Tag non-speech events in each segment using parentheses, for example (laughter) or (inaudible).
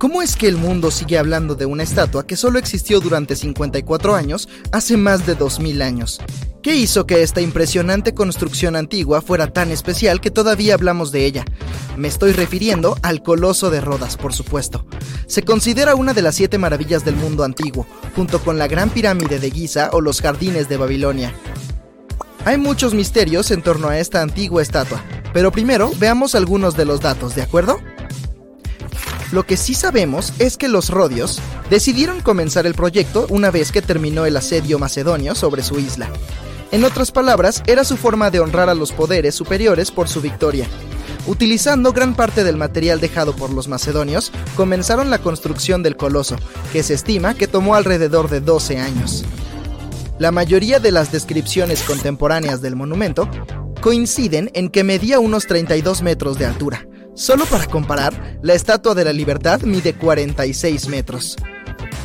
¿Cómo es que el mundo sigue hablando de una estatua que solo existió durante 54 años hace más de 2000 años? ¿Qué hizo que esta impresionante construcción antigua fuera tan especial que todavía hablamos de ella? Me estoy refiriendo al Coloso de Rodas, por supuesto. Se considera una de las siete maravillas del mundo antiguo, junto con la Gran Pirámide de Giza o los Jardines de Babilonia. Hay muchos misterios en torno a esta antigua estatua, pero primero veamos algunos de los datos, ¿de acuerdo? Lo que sí sabemos es que los rodios decidieron comenzar el proyecto una vez que terminó el asedio macedonio sobre su isla. En otras palabras, era su forma de honrar a los poderes superiores por su victoria. Utilizando gran parte del material dejado por los macedonios, comenzaron la construcción del coloso, que se estima que tomó alrededor de 12 años. La mayoría de las descripciones contemporáneas del monumento coinciden en que medía unos 32 metros de altura. Solo para comparar, la Estatua de la Libertad mide 46 metros.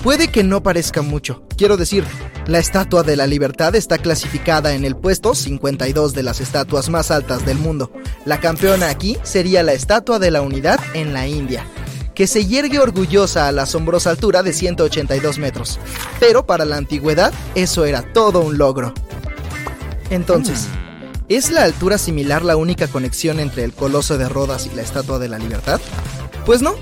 Puede que no parezca mucho, quiero decir, la Estatua de la Libertad está clasificada en el puesto 52 de las estatuas más altas del mundo. La campeona aquí sería la Estatua de la Unidad en la India, que se yergue orgullosa a la asombrosa altura de 182 metros. Pero para la antigüedad, eso era todo un logro. Entonces, ¿es la altura similar la única conexión entre el Coloso de Rodas y la Estatua de la Libertad? Pues no.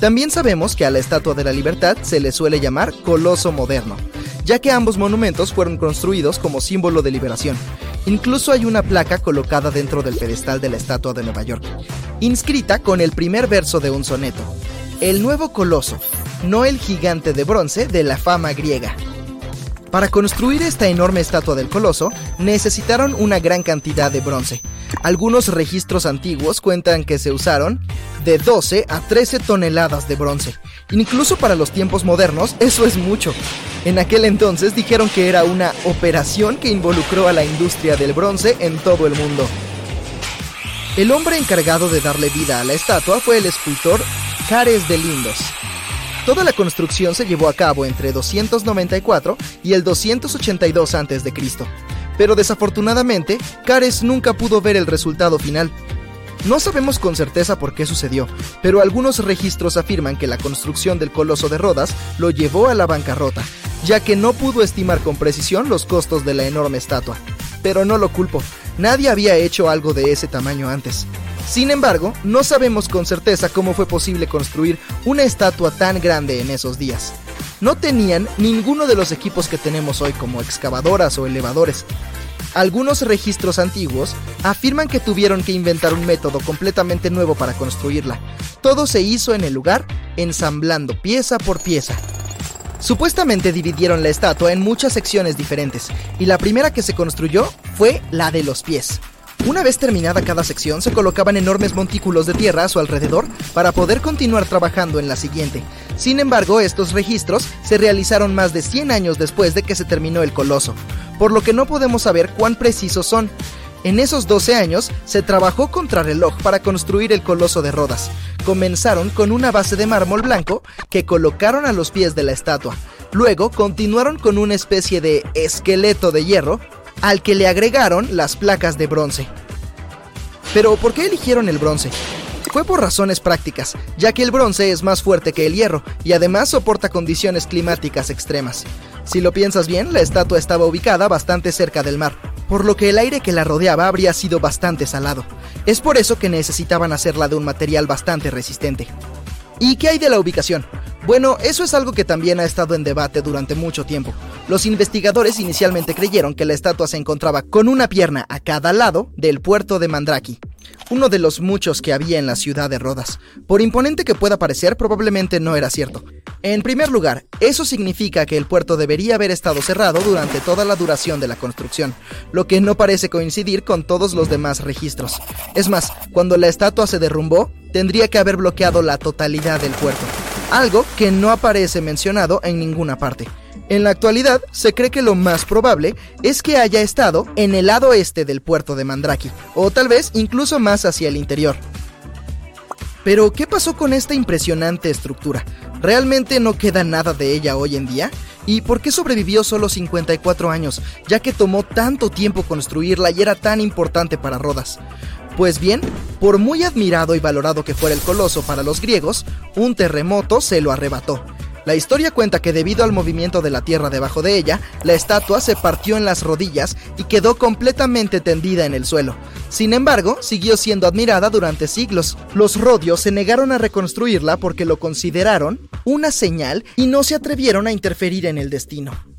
También sabemos que a la Estatua de la Libertad se le suele llamar Coloso Moderno, ya que ambos monumentos fueron construidos como símbolo de liberación. Incluso hay una placa colocada dentro del pedestal de la Estatua de Nueva York, inscrita con el primer verso de un soneto, el nuevo coloso, no el gigante de bronce de la fama griega. Para construir esta enorme estatua del coloso, necesitaron una gran cantidad de bronce. Algunos registros antiguos cuentan que se usaron de 12 a 13 toneladas de bronce. Incluso para los tiempos modernos, eso es mucho. En aquel entonces dijeron que era una operación que involucró a la industria del bronce en todo el mundo. El hombre encargado de darle vida a la estatua fue el escultor Cares de Lindos. Toda la construcción se llevó a cabo entre 294 y el 282 a.C. Pero desafortunadamente, Cares nunca pudo ver el resultado final. No sabemos con certeza por qué sucedió, pero algunos registros afirman que la construcción del Coloso de Rodas lo llevó a la bancarrota, ya que no pudo estimar con precisión los costos de la enorme estatua. Pero no lo culpo, nadie había hecho algo de ese tamaño antes. Sin embargo, no sabemos con certeza cómo fue posible construir una estatua tan grande en esos días. No tenían ninguno de los equipos que tenemos hoy como excavadoras o elevadores. Algunos registros antiguos afirman que tuvieron que inventar un método completamente nuevo para construirla. Todo se hizo en el lugar, ensamblando pieza por pieza. Supuestamente dividieron la estatua en muchas secciones diferentes, y la primera que se construyó fue la de los pies. Una vez terminada cada sección, se colocaban enormes montículos de tierra a su alrededor para poder continuar trabajando en la siguiente. Sin embargo, estos registros se realizaron más de 100 años después de que se terminó el coloso, por lo que no podemos saber cuán precisos son. En esos 12 años se trabajó contra reloj para construir el coloso de Rodas. Comenzaron con una base de mármol blanco que colocaron a los pies de la estatua. Luego continuaron con una especie de esqueleto de hierro al que le agregaron las placas de bronce. Pero ¿por qué eligieron el bronce? Fue por razones prácticas, ya que el bronce es más fuerte que el hierro y además soporta condiciones climáticas extremas. Si lo piensas bien, la estatua estaba ubicada bastante cerca del mar, por lo que el aire que la rodeaba habría sido bastante salado. Es por eso que necesitaban hacerla de un material bastante resistente. ¿Y qué hay de la ubicación? Bueno, eso es algo que también ha estado en debate durante mucho tiempo. Los investigadores inicialmente creyeron que la estatua se encontraba con una pierna a cada lado del puerto de Mandraki, uno de los muchos que había en la ciudad de Rodas. Por imponente que pueda parecer, probablemente no era cierto. En primer lugar, eso significa que el puerto debería haber estado cerrado durante toda la duración de la construcción, lo que no parece coincidir con todos los demás registros. Es más, cuando la estatua se derrumbó, tendría que haber bloqueado la totalidad del puerto algo que no aparece mencionado en ninguna parte. En la actualidad, se cree que lo más probable es que haya estado en el lado este del puerto de Mandraki, o tal vez incluso más hacia el interior. Pero, ¿qué pasó con esta impresionante estructura? ¿Realmente no queda nada de ella hoy en día? ¿Y por qué sobrevivió solo 54 años, ya que tomó tanto tiempo construirla y era tan importante para Rodas? Pues bien, por muy admirado y valorado que fuera el coloso para los griegos, un terremoto se lo arrebató. La historia cuenta que debido al movimiento de la tierra debajo de ella, la estatua se partió en las rodillas y quedó completamente tendida en el suelo. Sin embargo, siguió siendo admirada durante siglos. Los rodios se negaron a reconstruirla porque lo consideraron una señal y no se atrevieron a interferir en el destino.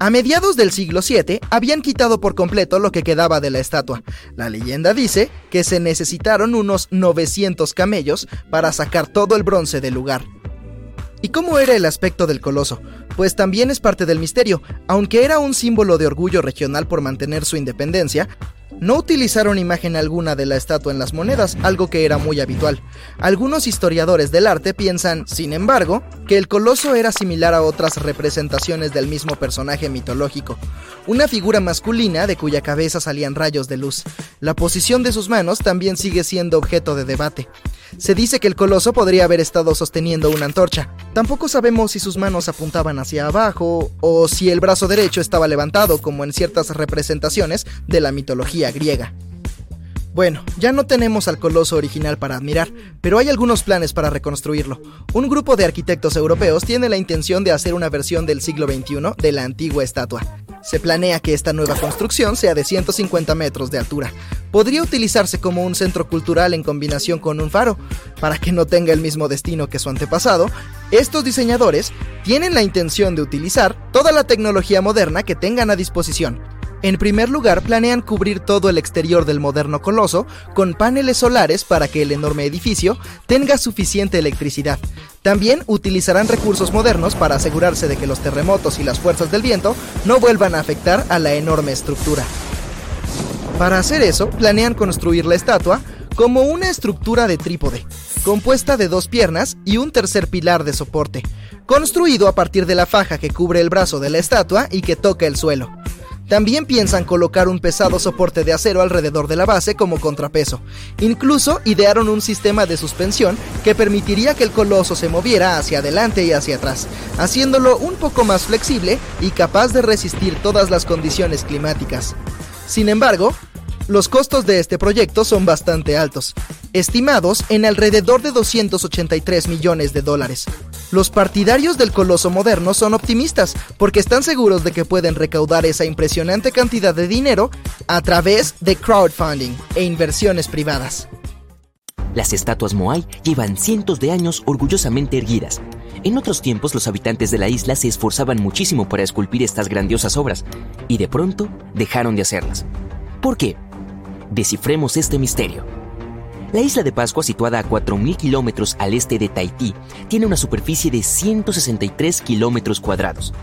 A mediados del siglo VII habían quitado por completo lo que quedaba de la estatua. La leyenda dice que se necesitaron unos 900 camellos para sacar todo el bronce del lugar. ¿Y cómo era el aspecto del coloso? Pues también es parte del misterio. Aunque era un símbolo de orgullo regional por mantener su independencia, no utilizaron imagen alguna de la estatua en las monedas, algo que era muy habitual. Algunos historiadores del arte piensan, sin embargo, que el coloso era similar a otras representaciones del mismo personaje mitológico, una figura masculina de cuya cabeza salían rayos de luz. La posición de sus manos también sigue siendo objeto de debate. Se dice que el coloso podría haber estado sosteniendo una antorcha. Tampoco sabemos si sus manos apuntaban hacia abajo o si el brazo derecho estaba levantado como en ciertas representaciones de la mitología griega. Bueno, ya no tenemos al coloso original para admirar, pero hay algunos planes para reconstruirlo. Un grupo de arquitectos europeos tiene la intención de hacer una versión del siglo XXI de la antigua estatua. Se planea que esta nueva construcción sea de 150 metros de altura. Podría utilizarse como un centro cultural en combinación con un faro, para que no tenga el mismo destino que su antepasado. Estos diseñadores tienen la intención de utilizar toda la tecnología moderna que tengan a disposición en primer lugar, planean cubrir todo el exterior del moderno coloso con paneles solares para que el enorme edificio tenga suficiente electricidad. También utilizarán recursos modernos para asegurarse de que los terremotos y las fuerzas del viento no vuelvan a afectar a la enorme estructura. Para hacer eso, planean construir la estatua como una estructura de trípode, compuesta de dos piernas y un tercer pilar de soporte, construido a partir de la faja que cubre el brazo de la estatua y que toca el suelo. También piensan colocar un pesado soporte de acero alrededor de la base como contrapeso. Incluso idearon un sistema de suspensión que permitiría que el coloso se moviera hacia adelante y hacia atrás, haciéndolo un poco más flexible y capaz de resistir todas las condiciones climáticas. Sin embargo, los costos de este proyecto son bastante altos, estimados en alrededor de 283 millones de dólares. Los partidarios del coloso moderno son optimistas porque están seguros de que pueden recaudar esa impresionante cantidad de dinero a través de crowdfunding e inversiones privadas. Las estatuas Moai llevan cientos de años orgullosamente erguidas. En otros tiempos los habitantes de la isla se esforzaban muchísimo para esculpir estas grandiosas obras y de pronto dejaron de hacerlas. ¿Por qué? Descifremos este misterio. La isla de Pascua, situada a 4.000 kilómetros al este de Tahití, tiene una superficie de 163 kilómetros cuadrados.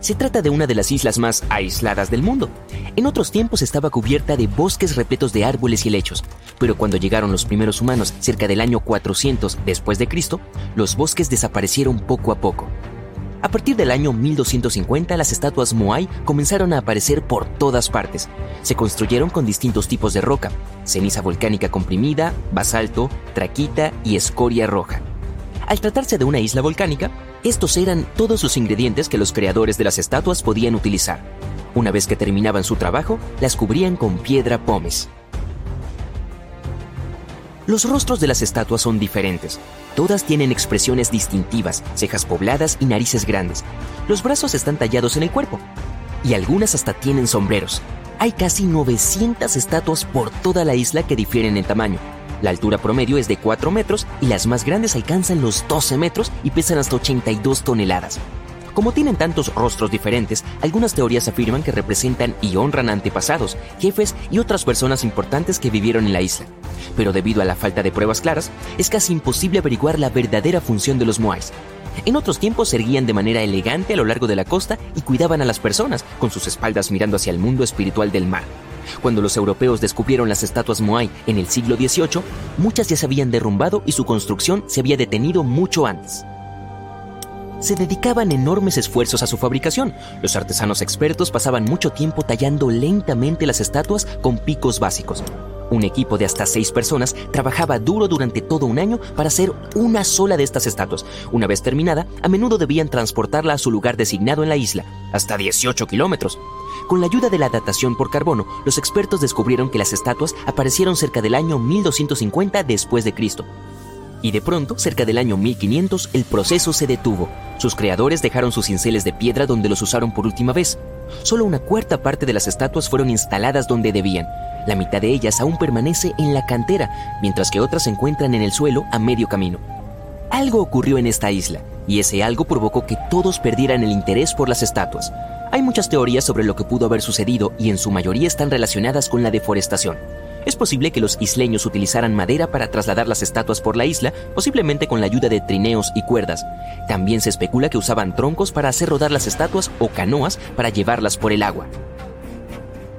Se trata de una de las islas más aisladas del mundo. En otros tiempos estaba cubierta de bosques repletos de árboles y helechos, pero cuando llegaron los primeros humanos cerca del año 400 después de Cristo, los bosques desaparecieron poco a poco. A partir del año 1250, las estatuas Moai comenzaron a aparecer por todas partes. Se construyeron con distintos tipos de roca, ceniza volcánica comprimida, basalto, traquita y escoria roja. Al tratarse de una isla volcánica, estos eran todos los ingredientes que los creadores de las estatuas podían utilizar. Una vez que terminaban su trabajo, las cubrían con piedra pómez. Los rostros de las estatuas son diferentes. Todas tienen expresiones distintivas, cejas pobladas y narices grandes. Los brazos están tallados en el cuerpo. Y algunas hasta tienen sombreros. Hay casi 900 estatuas por toda la isla que difieren en tamaño. La altura promedio es de 4 metros y las más grandes alcanzan los 12 metros y pesan hasta 82 toneladas. Como tienen tantos rostros diferentes, algunas teorías afirman que representan y honran antepasados, jefes y otras personas importantes que vivieron en la isla. Pero debido a la falta de pruebas claras, es casi imposible averiguar la verdadera función de los moais. En otros tiempos se erguían de manera elegante a lo largo de la costa y cuidaban a las personas, con sus espaldas mirando hacia el mundo espiritual del mar. Cuando los europeos descubrieron las estatuas Moai en el siglo XVIII, muchas ya se habían derrumbado y su construcción se había detenido mucho antes se dedicaban enormes esfuerzos a su fabricación. Los artesanos expertos pasaban mucho tiempo tallando lentamente las estatuas con picos básicos. Un equipo de hasta seis personas trabajaba duro durante todo un año para hacer una sola de estas estatuas. Una vez terminada, a menudo debían transportarla a su lugar designado en la isla, hasta 18 kilómetros. Con la ayuda de la datación por carbono, los expertos descubrieron que las estatuas aparecieron cerca del año 1250 después de Cristo y de pronto, cerca del año 1500, el proceso se detuvo. Sus creadores dejaron sus cinceles de piedra donde los usaron por última vez. Solo una cuarta parte de las estatuas fueron instaladas donde debían. La mitad de ellas aún permanece en la cantera, mientras que otras se encuentran en el suelo a medio camino. Algo ocurrió en esta isla, y ese algo provocó que todos perdieran el interés por las estatuas. Hay muchas teorías sobre lo que pudo haber sucedido y en su mayoría están relacionadas con la deforestación. Es posible que los isleños utilizaran madera para trasladar las estatuas por la isla, posiblemente con la ayuda de trineos y cuerdas. También se especula que usaban troncos para hacer rodar las estatuas o canoas para llevarlas por el agua.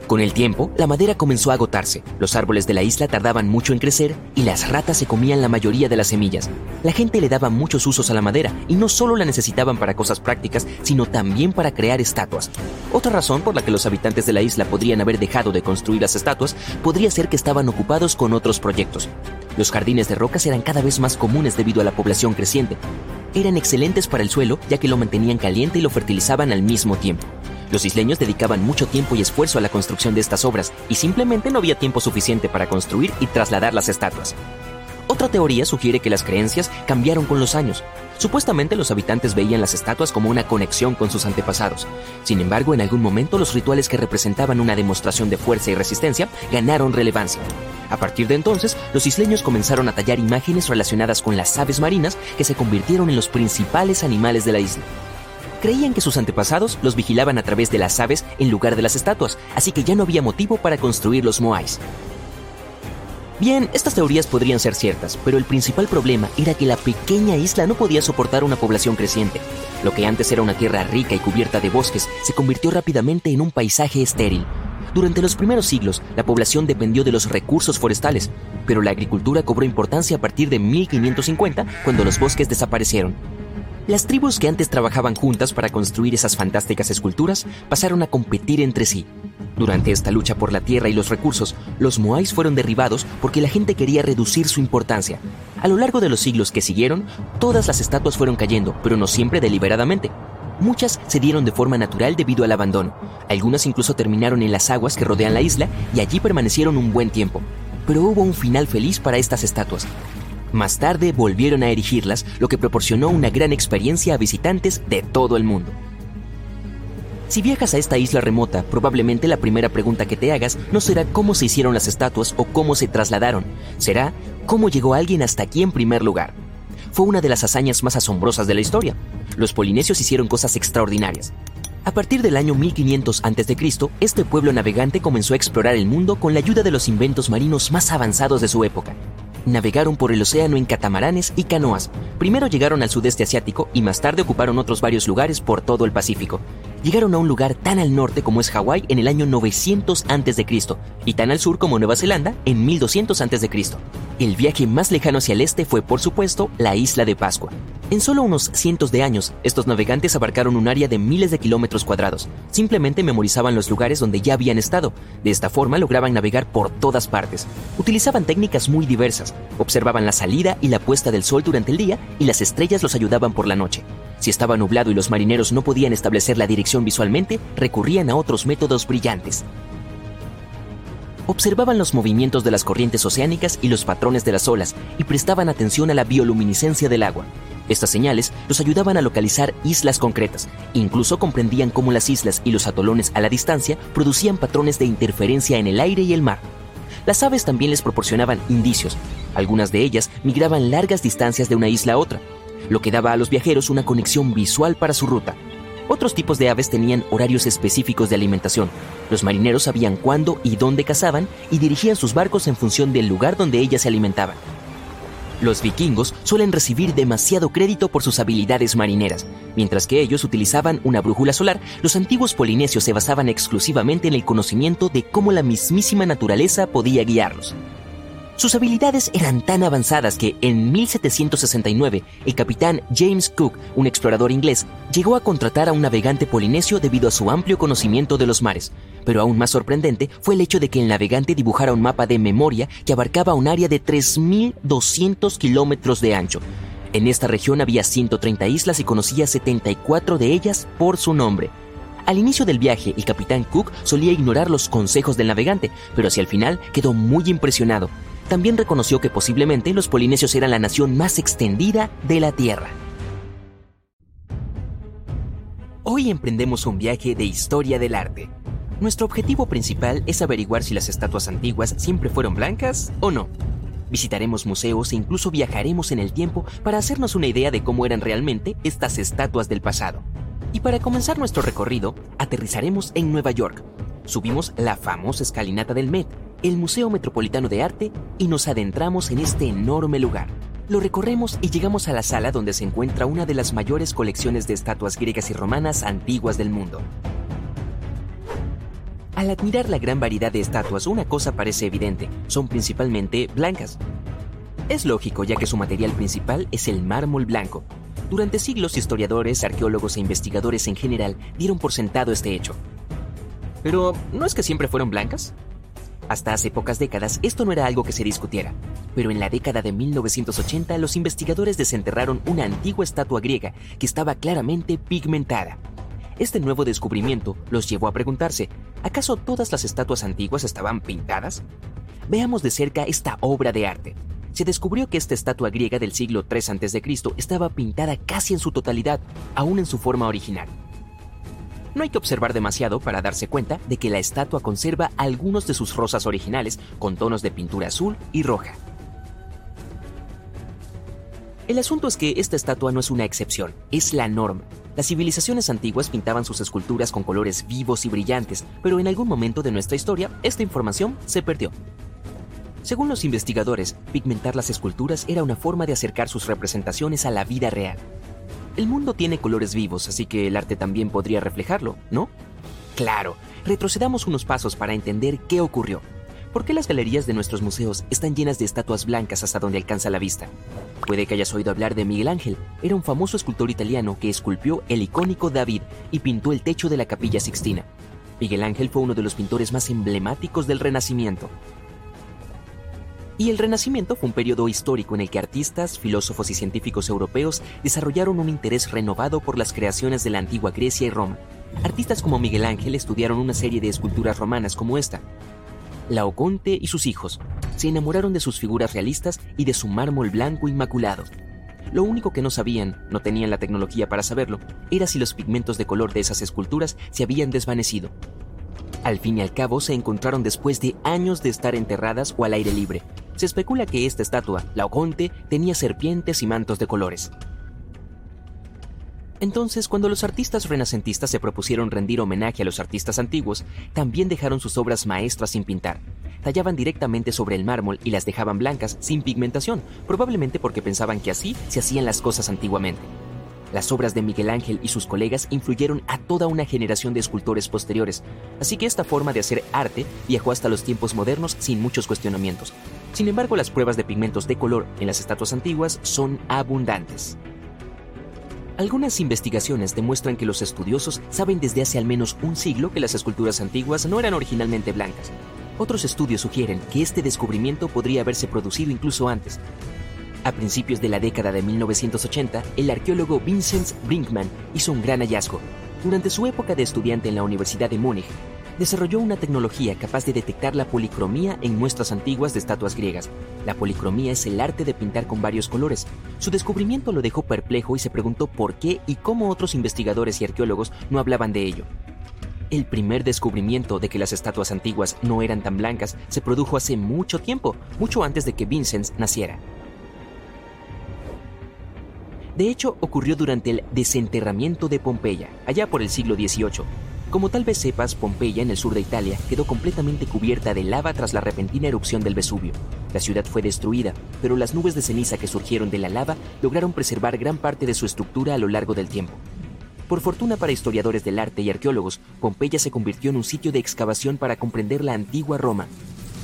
Con el tiempo, la madera comenzó a agotarse, los árboles de la isla tardaban mucho en crecer y las ratas se comían la mayoría de las semillas. La gente le daba muchos usos a la madera y no solo la necesitaban para cosas prácticas, sino también para crear estatuas. Otra razón por la que los habitantes de la isla podrían haber dejado de construir las estatuas podría ser que estaban ocupados con otros proyectos. Los jardines de rocas eran cada vez más comunes debido a la población creciente. Eran excelentes para el suelo ya que lo mantenían caliente y lo fertilizaban al mismo tiempo. Los isleños dedicaban mucho tiempo y esfuerzo a la construcción de estas obras y simplemente no había tiempo suficiente para construir y trasladar las estatuas. Otra teoría sugiere que las creencias cambiaron con los años. Supuestamente los habitantes veían las estatuas como una conexión con sus antepasados. Sin embargo, en algún momento los rituales que representaban una demostración de fuerza y resistencia ganaron relevancia. A partir de entonces, los isleños comenzaron a tallar imágenes relacionadas con las aves marinas que se convirtieron en los principales animales de la isla. Creían que sus antepasados los vigilaban a través de las aves en lugar de las estatuas, así que ya no había motivo para construir los moais. Bien, estas teorías podrían ser ciertas, pero el principal problema era que la pequeña isla no podía soportar una población creciente. Lo que antes era una tierra rica y cubierta de bosques se convirtió rápidamente en un paisaje estéril. Durante los primeros siglos, la población dependió de los recursos forestales, pero la agricultura cobró importancia a partir de 1550, cuando los bosques desaparecieron. Las tribus que antes trabajaban juntas para construir esas fantásticas esculturas pasaron a competir entre sí. Durante esta lucha por la tierra y los recursos, los moais fueron derribados porque la gente quería reducir su importancia. A lo largo de los siglos que siguieron, todas las estatuas fueron cayendo, pero no siempre deliberadamente. Muchas se dieron de forma natural debido al abandono. Algunas incluso terminaron en las aguas que rodean la isla y allí permanecieron un buen tiempo. Pero hubo un final feliz para estas estatuas. Más tarde volvieron a erigirlas, lo que proporcionó una gran experiencia a visitantes de todo el mundo. Si viajas a esta isla remota, probablemente la primera pregunta que te hagas no será cómo se hicieron las estatuas o cómo se trasladaron, será cómo llegó alguien hasta aquí en primer lugar. Fue una de las hazañas más asombrosas de la historia. Los polinesios hicieron cosas extraordinarias. A partir del año 1500 a.C., este pueblo navegante comenzó a explorar el mundo con la ayuda de los inventos marinos más avanzados de su época navegaron por el océano en catamaranes y canoas. Primero llegaron al sudeste asiático y más tarde ocuparon otros varios lugares por todo el Pacífico. Llegaron a un lugar tan al norte como es Hawái en el año 900 a.C. y tan al sur como Nueva Zelanda en 1200 a.C. El viaje más lejano hacia el este fue, por supuesto, la isla de Pascua. En solo unos cientos de años, estos navegantes abarcaron un área de miles de kilómetros cuadrados. Simplemente memorizaban los lugares donde ya habían estado. De esta forma lograban navegar por todas partes. Utilizaban técnicas muy diversas. Observaban la salida y la puesta del sol durante el día y las estrellas los ayudaban por la noche. Si estaba nublado y los marineros no podían establecer la dirección visualmente, recurrían a otros métodos brillantes observaban los movimientos de las corrientes oceánicas y los patrones de las olas y prestaban atención a la bioluminiscencia del agua. Estas señales los ayudaban a localizar islas concretas, incluso comprendían cómo las islas y los atolones a la distancia producían patrones de interferencia en el aire y el mar. Las aves también les proporcionaban indicios. Algunas de ellas migraban largas distancias de una isla a otra, lo que daba a los viajeros una conexión visual para su ruta. Otros tipos de aves tenían horarios específicos de alimentación. Los marineros sabían cuándo y dónde cazaban y dirigían sus barcos en función del lugar donde ellas se alimentaban. Los vikingos suelen recibir demasiado crédito por sus habilidades marineras. Mientras que ellos utilizaban una brújula solar, los antiguos polinesios se basaban exclusivamente en el conocimiento de cómo la mismísima naturaleza podía guiarlos. Sus habilidades eran tan avanzadas que en 1769 el capitán James Cook, un explorador inglés, llegó a contratar a un navegante polinesio debido a su amplio conocimiento de los mares. Pero aún más sorprendente fue el hecho de que el navegante dibujara un mapa de memoria que abarcaba un área de 3.200 kilómetros de ancho. En esta región había 130 islas y conocía 74 de ellas por su nombre. Al inicio del viaje, el capitán Cook solía ignorar los consejos del navegante, pero hacia el final quedó muy impresionado también reconoció que posiblemente los polinesios eran la nación más extendida de la Tierra. Hoy emprendemos un viaje de historia del arte. Nuestro objetivo principal es averiguar si las estatuas antiguas siempre fueron blancas o no. Visitaremos museos e incluso viajaremos en el tiempo para hacernos una idea de cómo eran realmente estas estatuas del pasado. Y para comenzar nuestro recorrido, aterrizaremos en Nueva York. Subimos la famosa escalinata del Met, el Museo Metropolitano de Arte y nos adentramos en este enorme lugar. Lo recorremos y llegamos a la sala donde se encuentra una de las mayores colecciones de estatuas griegas y romanas antiguas del mundo. Al admirar la gran variedad de estatuas, una cosa parece evidente, son principalmente blancas. Es lógico ya que su material principal es el mármol blanco. Durante siglos historiadores, arqueólogos e investigadores en general dieron por sentado este hecho. Pero, ¿no es que siempre fueron blancas? Hasta hace pocas décadas esto no era algo que se discutiera, pero en la década de 1980 los investigadores desenterraron una antigua estatua griega que estaba claramente pigmentada. Este nuevo descubrimiento los llevó a preguntarse, ¿acaso todas las estatuas antiguas estaban pintadas? Veamos de cerca esta obra de arte. Se descubrió que esta estatua griega del siglo III a.C. estaba pintada casi en su totalidad, aún en su forma original. No hay que observar demasiado para darse cuenta de que la estatua conserva algunos de sus rosas originales con tonos de pintura azul y roja. El asunto es que esta estatua no es una excepción, es la norma. Las civilizaciones antiguas pintaban sus esculturas con colores vivos y brillantes, pero en algún momento de nuestra historia esta información se perdió. Según los investigadores, pigmentar las esculturas era una forma de acercar sus representaciones a la vida real. El mundo tiene colores vivos, así que el arte también podría reflejarlo, ¿no? Claro, retrocedamos unos pasos para entender qué ocurrió. ¿Por qué las galerías de nuestros museos están llenas de estatuas blancas hasta donde alcanza la vista? Puede que hayas oído hablar de Miguel Ángel. Era un famoso escultor italiano que esculpió el icónico David y pintó el techo de la capilla Sixtina. Miguel Ángel fue uno de los pintores más emblemáticos del Renacimiento. Y el Renacimiento fue un periodo histórico en el que artistas, filósofos y científicos europeos desarrollaron un interés renovado por las creaciones de la antigua Grecia y Roma. Artistas como Miguel Ángel estudiaron una serie de esculturas romanas como esta. Laoconte y sus hijos se enamoraron de sus figuras realistas y de su mármol blanco inmaculado. Lo único que no sabían, no tenían la tecnología para saberlo, era si los pigmentos de color de esas esculturas se habían desvanecido. Al fin y al cabo se encontraron después de años de estar enterradas o al aire libre, se especula que esta estatua, la Oconte, tenía serpientes y mantos de colores. Entonces, cuando los artistas renacentistas se propusieron rendir homenaje a los artistas antiguos, también dejaron sus obras maestras sin pintar. Tallaban directamente sobre el mármol y las dejaban blancas, sin pigmentación, probablemente porque pensaban que así se hacían las cosas antiguamente. Las obras de Miguel Ángel y sus colegas influyeron a toda una generación de escultores posteriores, así que esta forma de hacer arte viajó hasta los tiempos modernos sin muchos cuestionamientos. Sin embargo, las pruebas de pigmentos de color en las estatuas antiguas son abundantes. Algunas investigaciones demuestran que los estudiosos saben desde hace al menos un siglo que las esculturas antiguas no eran originalmente blancas. Otros estudios sugieren que este descubrimiento podría haberse producido incluso antes, a principios de la década de 1980, el arqueólogo Vincent Brinkman hizo un gran hallazgo. Durante su época de estudiante en la Universidad de Múnich, desarrolló una tecnología capaz de detectar la policromía en muestras antiguas de estatuas griegas. La policromía es el arte de pintar con varios colores. Su descubrimiento lo dejó perplejo y se preguntó por qué y cómo otros investigadores y arqueólogos no hablaban de ello. El primer descubrimiento de que las estatuas antiguas no eran tan blancas se produjo hace mucho tiempo, mucho antes de que Vincent naciera. De hecho, ocurrió durante el desenterramiento de Pompeya, allá por el siglo XVIII. Como tal vez sepas, Pompeya, en el sur de Italia, quedó completamente cubierta de lava tras la repentina erupción del Vesubio. La ciudad fue destruida, pero las nubes de ceniza que surgieron de la lava lograron preservar gran parte de su estructura a lo largo del tiempo. Por fortuna para historiadores del arte y arqueólogos, Pompeya se convirtió en un sitio de excavación para comprender la antigua Roma.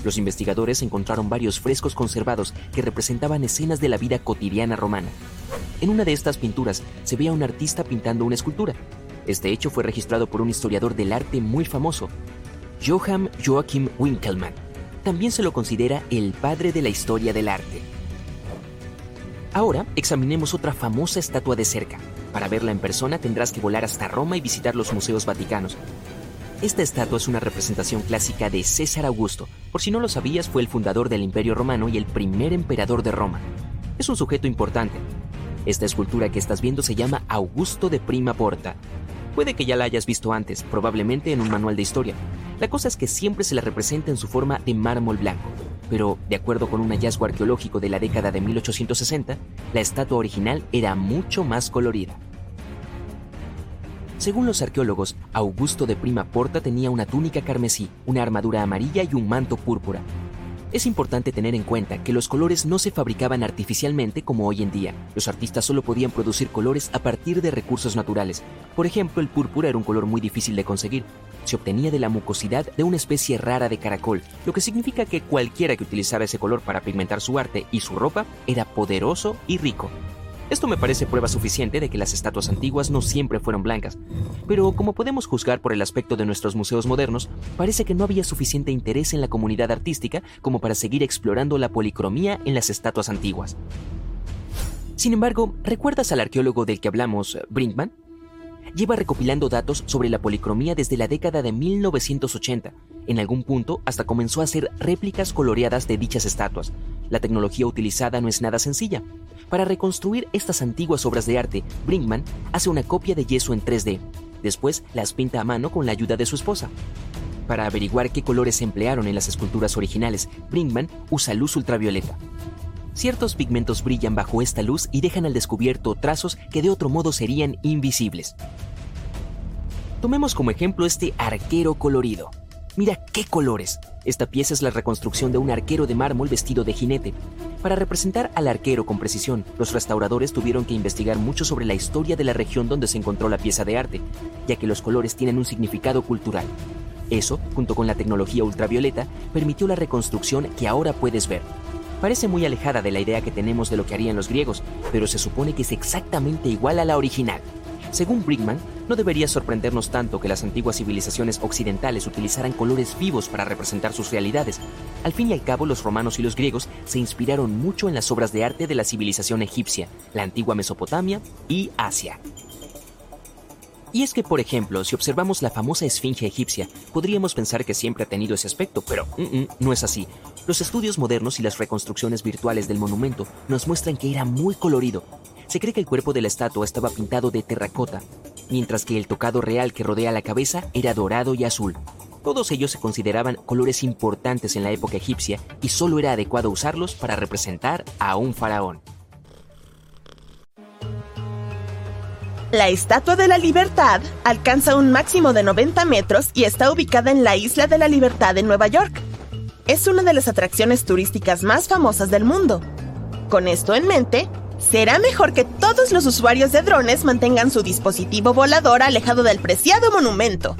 Los investigadores encontraron varios frescos conservados que representaban escenas de la vida cotidiana romana. En una de estas pinturas se veía a un artista pintando una escultura. Este hecho fue registrado por un historiador del arte muy famoso, Johann Joachim Winkelmann. También se lo considera el padre de la historia del arte. Ahora examinemos otra famosa estatua de cerca. Para verla en persona tendrás que volar hasta Roma y visitar los museos vaticanos. Esta estatua es una representación clásica de César Augusto. Por si no lo sabías, fue el fundador del Imperio Romano y el primer emperador de Roma. Es un sujeto importante. Esta escultura que estás viendo se llama Augusto de Prima Porta. Puede que ya la hayas visto antes, probablemente en un manual de historia. La cosa es que siempre se la representa en su forma de mármol blanco. Pero, de acuerdo con un hallazgo arqueológico de la década de 1860, la estatua original era mucho más colorida. Según los arqueólogos, Augusto de Prima Porta tenía una túnica carmesí, una armadura amarilla y un manto púrpura. Es importante tener en cuenta que los colores no se fabricaban artificialmente como hoy en día. Los artistas solo podían producir colores a partir de recursos naturales. Por ejemplo, el púrpura era un color muy difícil de conseguir. Se obtenía de la mucosidad de una especie rara de caracol, lo que significa que cualquiera que utilizara ese color para pigmentar su arte y su ropa era poderoso y rico. Esto me parece prueba suficiente de que las estatuas antiguas no siempre fueron blancas, pero como podemos juzgar por el aspecto de nuestros museos modernos, parece que no había suficiente interés en la comunidad artística como para seguir explorando la policromía en las estatuas antiguas. Sin embargo, ¿recuerdas al arqueólogo del que hablamos, Brinkman? Lleva recopilando datos sobre la policromía desde la década de 1980. En algún punto hasta comenzó a hacer réplicas coloreadas de dichas estatuas. La tecnología utilizada no es nada sencilla. Para reconstruir estas antiguas obras de arte, Brinkman hace una copia de yeso en 3D. Después las pinta a mano con la ayuda de su esposa. Para averiguar qué colores se emplearon en las esculturas originales, Brinkman usa luz ultravioleta. Ciertos pigmentos brillan bajo esta luz y dejan al descubierto trazos que de otro modo serían invisibles. Tomemos como ejemplo este arquero colorido. Mira qué colores. Esta pieza es la reconstrucción de un arquero de mármol vestido de jinete. Para representar al arquero con precisión, los restauradores tuvieron que investigar mucho sobre la historia de la región donde se encontró la pieza de arte, ya que los colores tienen un significado cultural. Eso, junto con la tecnología ultravioleta, permitió la reconstrucción que ahora puedes ver. Parece muy alejada de la idea que tenemos de lo que harían los griegos, pero se supone que es exactamente igual a la original. Según Brickman, no debería sorprendernos tanto que las antiguas civilizaciones occidentales utilizaran colores vivos para representar sus realidades. Al fin y al cabo, los romanos y los griegos se inspiraron mucho en las obras de arte de la civilización egipcia, la antigua Mesopotamia y Asia. Y es que, por ejemplo, si observamos la famosa esfinge egipcia, podríamos pensar que siempre ha tenido ese aspecto, pero mm, mm, no es así. Los estudios modernos y las reconstrucciones virtuales del monumento nos muestran que era muy colorido, se cree que el cuerpo de la estatua estaba pintado de terracota, mientras que el tocado real que rodea la cabeza era dorado y azul. Todos ellos se consideraban colores importantes en la época egipcia y solo era adecuado usarlos para representar a un faraón. La Estatua de la Libertad alcanza un máximo de 90 metros y está ubicada en la Isla de la Libertad en Nueva York. Es una de las atracciones turísticas más famosas del mundo. Con esto en mente, Será mejor que todos los usuarios de drones mantengan su dispositivo volador alejado del preciado monumento.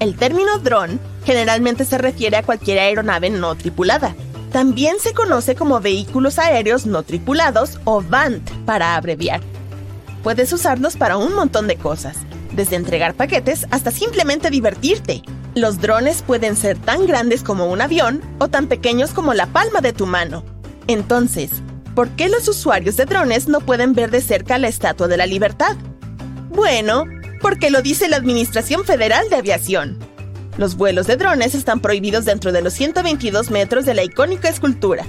El término dron generalmente se refiere a cualquier aeronave no tripulada. También se conoce como vehículos aéreos no tripulados o VANT para abreviar. Puedes usarlos para un montón de cosas, desde entregar paquetes hasta simplemente divertirte. Los drones pueden ser tan grandes como un avión o tan pequeños como la palma de tu mano. Entonces, ¿por qué los usuarios de drones no pueden ver de cerca la Estatua de la Libertad? Bueno, porque lo dice la Administración Federal de Aviación. Los vuelos de drones están prohibidos dentro de los 122 metros de la icónica escultura.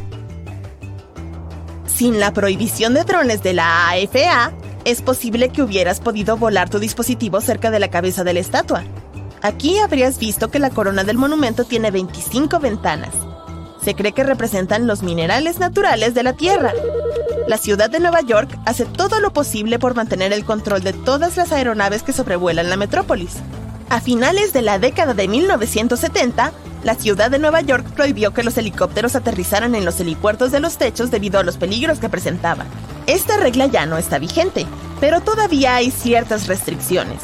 Sin la prohibición de drones de la AFA, es posible que hubieras podido volar tu dispositivo cerca de la cabeza de la estatua. Aquí habrías visto que la corona del monumento tiene 25 ventanas. Se cree que representan los minerales naturales de la Tierra. La ciudad de Nueva York hace todo lo posible por mantener el control de todas las aeronaves que sobrevuelan la metrópolis. A finales de la década de 1970, la ciudad de Nueva York prohibió que los helicópteros aterrizaran en los helipuertos de los techos debido a los peligros que presentaban. Esta regla ya no está vigente, pero todavía hay ciertas restricciones.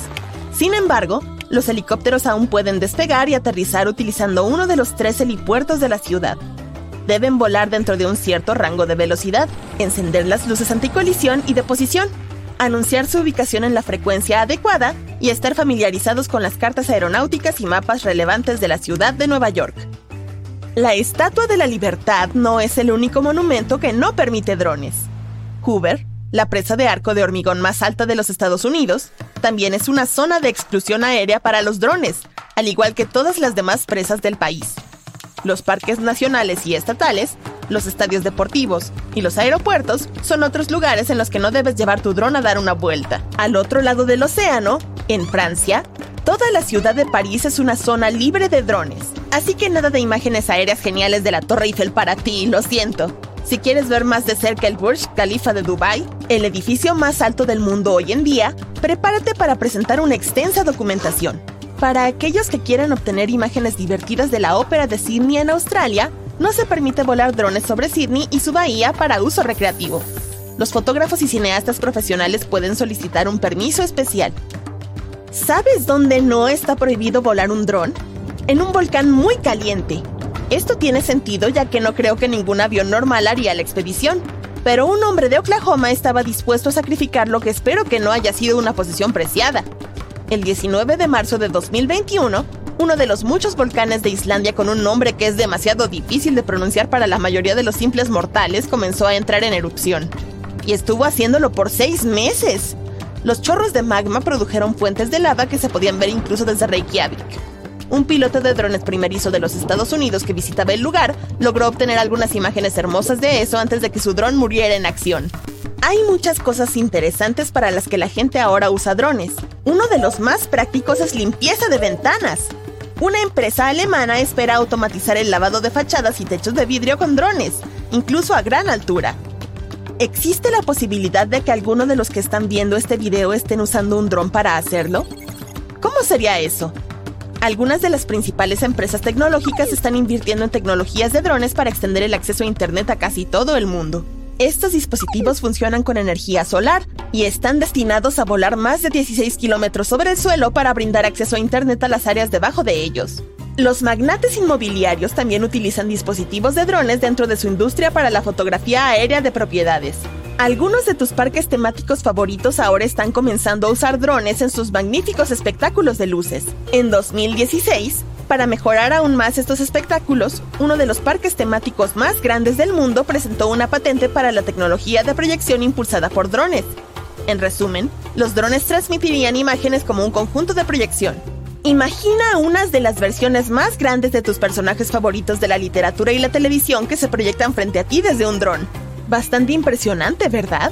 Sin embargo, los helicópteros aún pueden despegar y aterrizar utilizando uno de los tres helipuertos de la ciudad. Deben volar dentro de un cierto rango de velocidad, encender las luces anticolisión y de posición, anunciar su ubicación en la frecuencia adecuada y estar familiarizados con las cartas aeronáuticas y mapas relevantes de la ciudad de Nueva York. La Estatua de la Libertad no es el único monumento que no permite drones. Hoover, la presa de arco de hormigón más alta de los Estados Unidos, también es una zona de exclusión aérea para los drones, al igual que todas las demás presas del país. Los parques nacionales y estatales, los estadios deportivos y los aeropuertos son otros lugares en los que no debes llevar tu dron a dar una vuelta. Al otro lado del océano, en Francia, toda la ciudad de París es una zona libre de drones. Así que nada de imágenes aéreas geniales de la Torre Eiffel para ti, lo siento. Si quieres ver más de cerca el Burj Khalifa de Dubai, el edificio más alto del mundo hoy en día, prepárate para presentar una extensa documentación. Para aquellos que quieran obtener imágenes divertidas de la ópera de Sydney en Australia, no se permite volar drones sobre Sydney y su bahía para uso recreativo. Los fotógrafos y cineastas profesionales pueden solicitar un permiso especial. ¿Sabes dónde no está prohibido volar un dron? En un volcán muy caliente, esto tiene sentido ya que no creo que ningún avión normal haría la expedición. Pero un hombre de Oklahoma estaba dispuesto a sacrificar lo que espero que no haya sido una posición preciada. El 19 de marzo de 2021, uno de los muchos volcanes de Islandia con un nombre que es demasiado difícil de pronunciar para la mayoría de los simples mortales comenzó a entrar en erupción. Y estuvo haciéndolo por seis meses. Los chorros de magma produjeron fuentes de lava que se podían ver incluso desde Reykjavik un piloto de drones primerizo de los Estados Unidos que visitaba el lugar logró obtener algunas imágenes hermosas de eso antes de que su dron muriera en acción. Hay muchas cosas interesantes para las que la gente ahora usa drones. Uno de los más prácticos es limpieza de ventanas. Una empresa alemana espera automatizar el lavado de fachadas y techos de vidrio con drones, incluso a gran altura. ¿Existe la posibilidad de que alguno de los que están viendo este video estén usando un dron para hacerlo? ¿Cómo sería eso? Algunas de las principales empresas tecnológicas están invirtiendo en tecnologías de drones para extender el acceso a Internet a casi todo el mundo. Estos dispositivos funcionan con energía solar y están destinados a volar más de 16 kilómetros sobre el suelo para brindar acceso a Internet a las áreas debajo de ellos. Los magnates inmobiliarios también utilizan dispositivos de drones dentro de su industria para la fotografía aérea de propiedades. Algunos de tus parques temáticos favoritos ahora están comenzando a usar drones en sus magníficos espectáculos de luces. En 2016, para mejorar aún más estos espectáculos, uno de los parques temáticos más grandes del mundo presentó una patente para la tecnología de proyección impulsada por drones. En resumen, los drones transmitirían imágenes como un conjunto de proyección. Imagina unas de las versiones más grandes de tus personajes favoritos de la literatura y la televisión que se proyectan frente a ti desde un dron. Bastante impresionante, ¿verdad?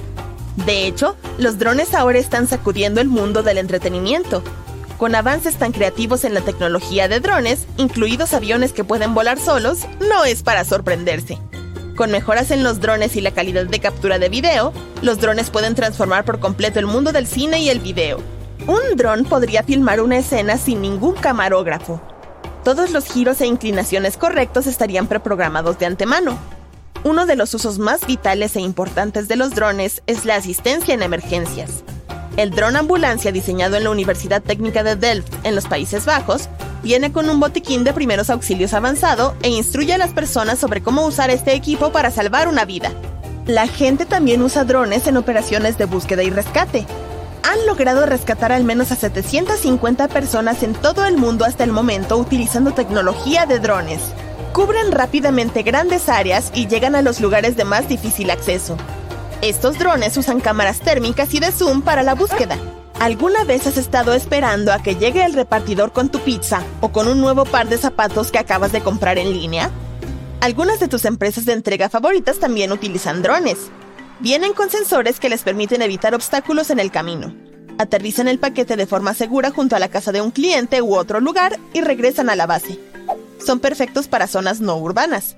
De hecho, los drones ahora están sacudiendo el mundo del entretenimiento. Con avances tan creativos en la tecnología de drones, incluidos aviones que pueden volar solos, no es para sorprenderse. Con mejoras en los drones y la calidad de captura de video, los drones pueden transformar por completo el mundo del cine y el video. Un dron podría filmar una escena sin ningún camarógrafo. Todos los giros e inclinaciones correctos estarían preprogramados de antemano, uno de los usos más vitales e importantes de los drones es la asistencia en emergencias. El dron ambulancia diseñado en la Universidad Técnica de Delft en los Países Bajos viene con un botiquín de primeros auxilios avanzado e instruye a las personas sobre cómo usar este equipo para salvar una vida. La gente también usa drones en operaciones de búsqueda y rescate. Han logrado rescatar al menos a 750 personas en todo el mundo hasta el momento utilizando tecnología de drones cubren rápidamente grandes áreas y llegan a los lugares de más difícil acceso. Estos drones usan cámaras térmicas y de zoom para la búsqueda. ¿Alguna vez has estado esperando a que llegue el repartidor con tu pizza o con un nuevo par de zapatos que acabas de comprar en línea? Algunas de tus empresas de entrega favoritas también utilizan drones. Vienen con sensores que les permiten evitar obstáculos en el camino. aterrizan el paquete de forma segura junto a la casa de un cliente u otro lugar y regresan a la base. Son perfectos para zonas no urbanas.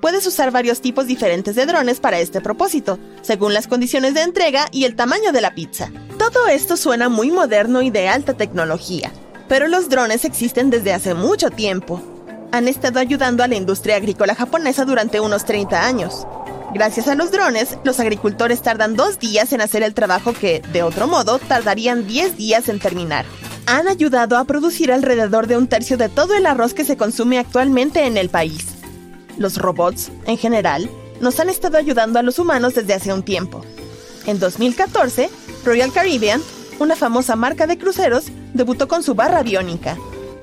Puedes usar varios tipos diferentes de drones para este propósito, según las condiciones de entrega y el tamaño de la pizza. Todo esto suena muy moderno y de alta tecnología, pero los drones existen desde hace mucho tiempo. Han estado ayudando a la industria agrícola japonesa durante unos 30 años. Gracias a los drones, los agricultores tardan dos días en hacer el trabajo que, de otro modo, tardarían 10 días en terminar. Han ayudado a producir alrededor de un tercio de todo el arroz que se consume actualmente en el país. Los robots, en general, nos han estado ayudando a los humanos desde hace un tiempo. En 2014, Royal Caribbean, una famosa marca de cruceros, debutó con su barra biónica,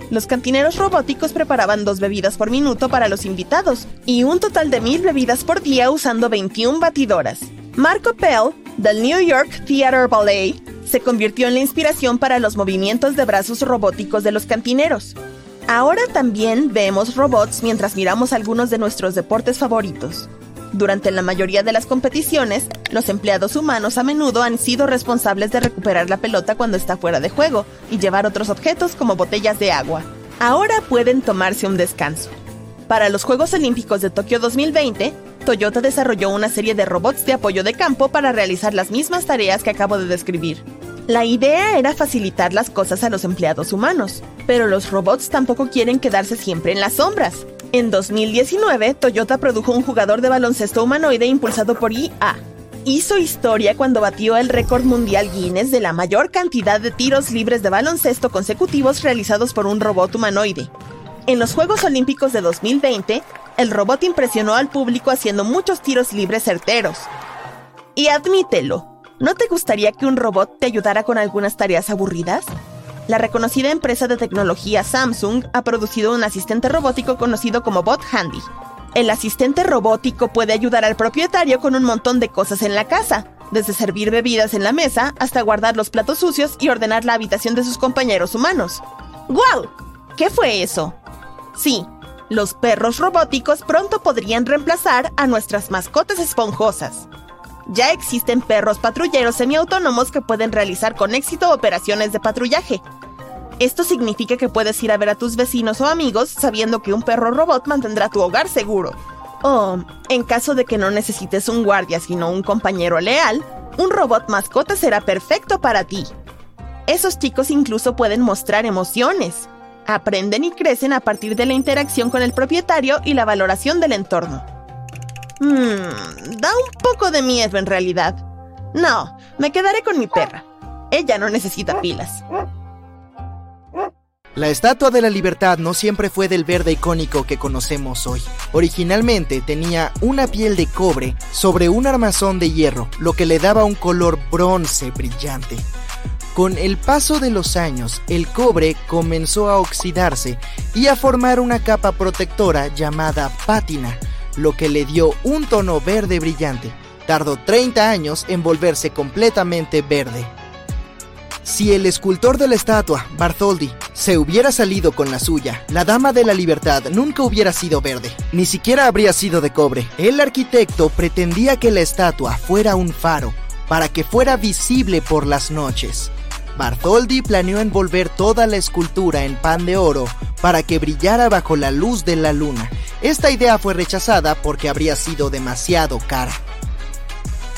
los cantineros robóticos preparaban dos bebidas por minuto para los invitados y un total de mil bebidas por día usando 21 batidoras. Marco Pell, del New York Theater Ballet, se convirtió en la inspiración para los movimientos de brazos robóticos de los cantineros. Ahora también vemos robots mientras miramos algunos de nuestros deportes favoritos. Durante la mayoría de las competiciones, los empleados humanos a menudo han sido responsables de recuperar la pelota cuando está fuera de juego y llevar otros objetos como botellas de agua. Ahora pueden tomarse un descanso. Para los Juegos Olímpicos de Tokio 2020, Toyota desarrolló una serie de robots de apoyo de campo para realizar las mismas tareas que acabo de describir. La idea era facilitar las cosas a los empleados humanos, pero los robots tampoco quieren quedarse siempre en las sombras. En 2019, Toyota produjo un jugador de baloncesto humanoide impulsado por IA. Hizo historia cuando batió el récord mundial Guinness de la mayor cantidad de tiros libres de baloncesto consecutivos realizados por un robot humanoide. En los Juegos Olímpicos de 2020, el robot impresionó al público haciendo muchos tiros libres certeros. Y admítelo, ¿no te gustaría que un robot te ayudara con algunas tareas aburridas? La reconocida empresa de tecnología Samsung ha producido un asistente robótico conocido como Bot Handy. El asistente robótico puede ayudar al propietario con un montón de cosas en la casa, desde servir bebidas en la mesa hasta guardar los platos sucios y ordenar la habitación de sus compañeros humanos. ¡Guau! ¿Qué fue eso? Sí, los perros robóticos pronto podrían reemplazar a nuestras mascotas esponjosas. Ya existen perros patrulleros semiautónomos que pueden realizar con éxito operaciones de patrullaje, esto significa que puedes ir a ver a tus vecinos o amigos sabiendo que un perro robot mantendrá tu hogar seguro. O, en caso de que no necesites un guardia sino un compañero leal, un robot mascota será perfecto para ti. Esos chicos incluso pueden mostrar emociones. Aprenden y crecen a partir de la interacción con el propietario y la valoración del entorno. Mmm, da un poco de miedo en realidad. No, me quedaré con mi perra. Ella no necesita pilas. La Estatua de la Libertad no siempre fue del verde icónico que conocemos hoy. Originalmente tenía una piel de cobre sobre un armazón de hierro, lo que le daba un color bronce brillante. Con el paso de los años, el cobre comenzó a oxidarse y a formar una capa protectora llamada pátina, lo que le dio un tono verde brillante. Tardó 30 años en volverse completamente verde. Si el escultor de la estatua, Bartholdi, se hubiera salido con la suya, la Dama de la Libertad nunca hubiera sido verde, ni siquiera habría sido de cobre. El arquitecto pretendía que la estatua fuera un faro, para que fuera visible por las noches. Bartholdi planeó envolver toda la escultura en pan de oro para que brillara bajo la luz de la luna. Esta idea fue rechazada porque habría sido demasiado cara.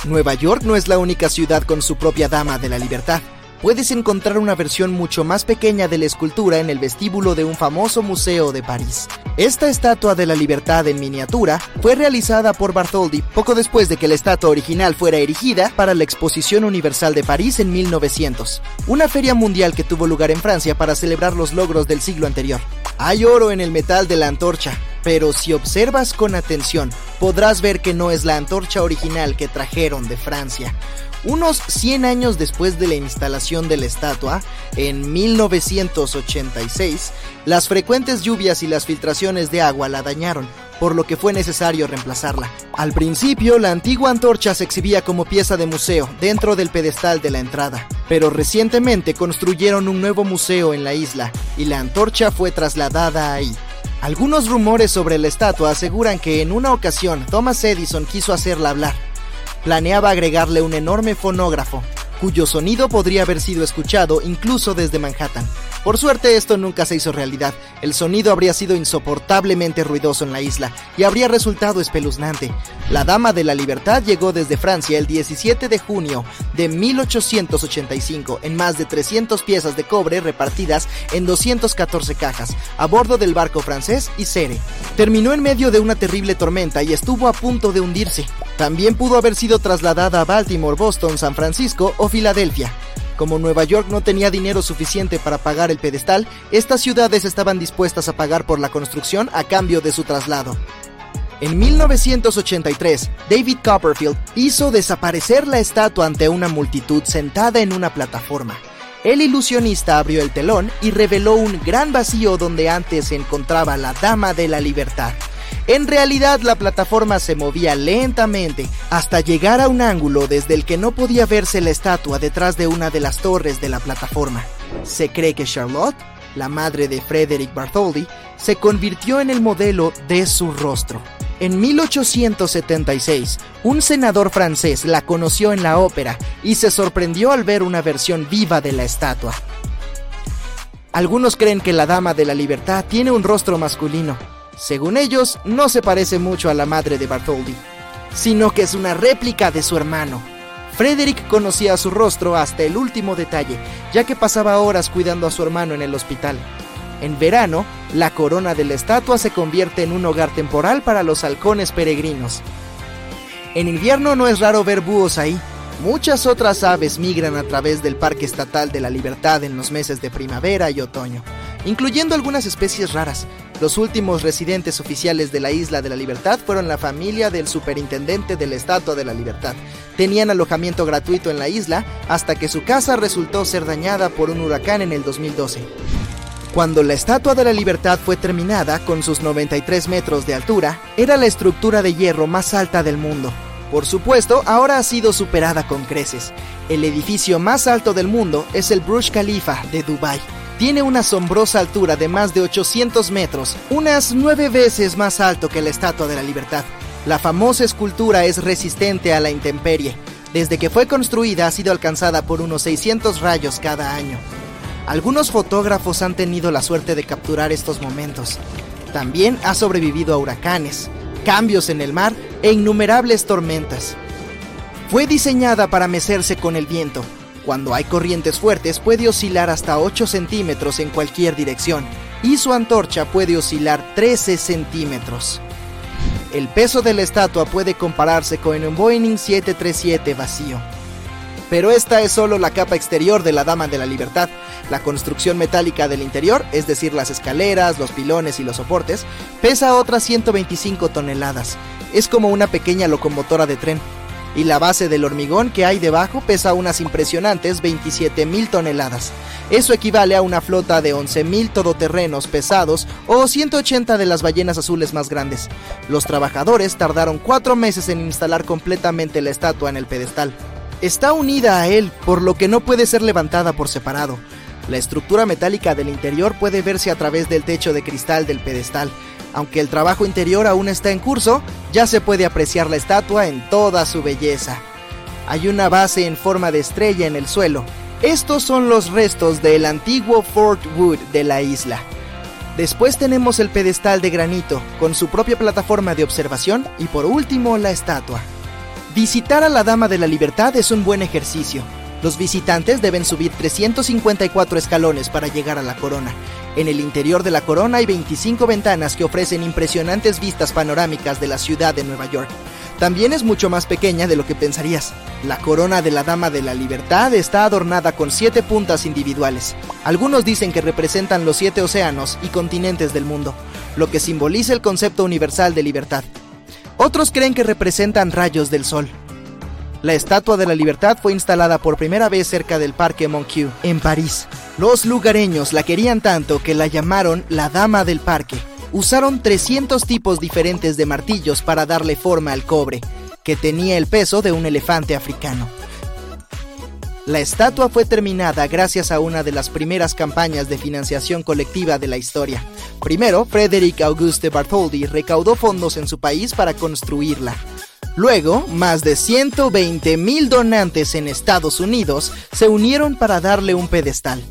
Nueva York no es la única ciudad con su propia Dama de la Libertad puedes encontrar una versión mucho más pequeña de la escultura en el vestíbulo de un famoso museo de París. Esta estatua de la libertad en miniatura fue realizada por Bartholdi poco después de que la estatua original fuera erigida para la Exposición Universal de París en 1900, una feria mundial que tuvo lugar en Francia para celebrar los logros del siglo anterior. Hay oro en el metal de la antorcha, pero si observas con atención, podrás ver que no es la antorcha original que trajeron de Francia. Unos 100 años después de la instalación de la estatua, en 1986, las frecuentes lluvias y las filtraciones de agua la dañaron, por lo que fue necesario reemplazarla. Al principio, la antigua antorcha se exhibía como pieza de museo dentro del pedestal de la entrada, pero recientemente construyeron un nuevo museo en la isla y la antorcha fue trasladada ahí. Algunos rumores sobre la estatua aseguran que en una ocasión Thomas Edison quiso hacerla hablar, planeaba agregarle un enorme fonógrafo, cuyo sonido podría haber sido escuchado incluso desde Manhattan. Por suerte esto nunca se hizo realidad, el sonido habría sido insoportablemente ruidoso en la isla y habría resultado espeluznante. La Dama de la Libertad llegó desde Francia el 17 de junio de 1885 en más de 300 piezas de cobre repartidas en 214 cajas, a bordo del barco francés Isere. Terminó en medio de una terrible tormenta y estuvo a punto de hundirse. También pudo haber sido trasladada a Baltimore, Boston, San Francisco o Filadelfia. Como Nueva York no tenía dinero suficiente para pagar el pedestal, estas ciudades estaban dispuestas a pagar por la construcción a cambio de su traslado. En 1983, David Copperfield hizo desaparecer la estatua ante una multitud sentada en una plataforma. El ilusionista abrió el telón y reveló un gran vacío donde antes se encontraba la Dama de la Libertad. En realidad la plataforma se movía lentamente hasta llegar a un ángulo desde el que no podía verse la estatua detrás de una de las torres de la plataforma. Se cree que Charlotte, la madre de Frederick Bartholdi, se convirtió en el modelo de su rostro. En 1876, un senador francés la conoció en la ópera y se sorprendió al ver una versión viva de la estatua. Algunos creen que la Dama de la Libertad tiene un rostro masculino, según ellos, no se parece mucho a la madre de Bartholdi, sino que es una réplica de su hermano. Frederick conocía su rostro hasta el último detalle, ya que pasaba horas cuidando a su hermano en el hospital. En verano, la corona de la estatua se convierte en un hogar temporal para los halcones peregrinos. En invierno no es raro ver búhos ahí. Muchas otras aves migran a través del Parque Estatal de la Libertad en los meses de primavera y otoño, incluyendo algunas especies raras, los últimos residentes oficiales de la Isla de la Libertad fueron la familia del superintendente de la Estatua de la Libertad. Tenían alojamiento gratuito en la isla hasta que su casa resultó ser dañada por un huracán en el 2012. Cuando la Estatua de la Libertad fue terminada, con sus 93 metros de altura, era la estructura de hierro más alta del mundo. Por supuesto, ahora ha sido superada con creces. El edificio más alto del mundo es el Burj Khalifa de Dubái tiene una asombrosa altura de más de 800 metros, unas nueve veces más alto que la Estatua de la Libertad. La famosa escultura es resistente a la intemperie. Desde que fue construida ha sido alcanzada por unos 600 rayos cada año. Algunos fotógrafos han tenido la suerte de capturar estos momentos. También ha sobrevivido a huracanes, cambios en el mar e innumerables tormentas. Fue diseñada para mecerse con el viento, cuando hay corrientes fuertes puede oscilar hasta 8 centímetros en cualquier dirección y su antorcha puede oscilar 13 centímetros. El peso de la estatua puede compararse con un Boeing 737 vacío. Pero esta es solo la capa exterior de la Dama de la Libertad. La construcción metálica del interior, es decir, las escaleras, los pilones y los soportes, pesa otras 125 toneladas. Es como una pequeña locomotora de tren y la base del hormigón que hay debajo pesa unas impresionantes 27.000 toneladas. Eso equivale a una flota de 11.000 todoterrenos pesados o 180 de las ballenas azules más grandes. Los trabajadores tardaron cuatro meses en instalar completamente la estatua en el pedestal. Está unida a él, por lo que no puede ser levantada por separado. La estructura metálica del interior puede verse a través del techo de cristal del pedestal, aunque el trabajo interior aún está en curso, ya se puede apreciar la estatua en toda su belleza. Hay una base en forma de estrella en el suelo. Estos son los restos del antiguo Fort Wood de la isla. Después tenemos el pedestal de granito, con su propia plataforma de observación y por último la estatua. Visitar a la Dama de la Libertad es un buen ejercicio. Los visitantes deben subir 354 escalones para llegar a la corona, en el interior de la corona hay 25 ventanas que ofrecen impresionantes vistas panorámicas de la ciudad de Nueva York. También es mucho más pequeña de lo que pensarías. La corona de la Dama de la Libertad está adornada con siete puntas individuales. Algunos dicen que representan los siete océanos y continentes del mundo, lo que simboliza el concepto universal de libertad. Otros creen que representan rayos del sol. La Estatua de la Libertad fue instalada por primera vez cerca del Parque Monceau, en París. Los lugareños la querían tanto que la llamaron la Dama del Parque. Usaron 300 tipos diferentes de martillos para darle forma al cobre, que tenía el peso de un elefante africano. La estatua fue terminada gracias a una de las primeras campañas de financiación colectiva de la historia. Primero, Frederick Auguste Bartholdi recaudó fondos en su país para construirla. Luego, más de 120 mil donantes en Estados Unidos se unieron para darle un pedestal.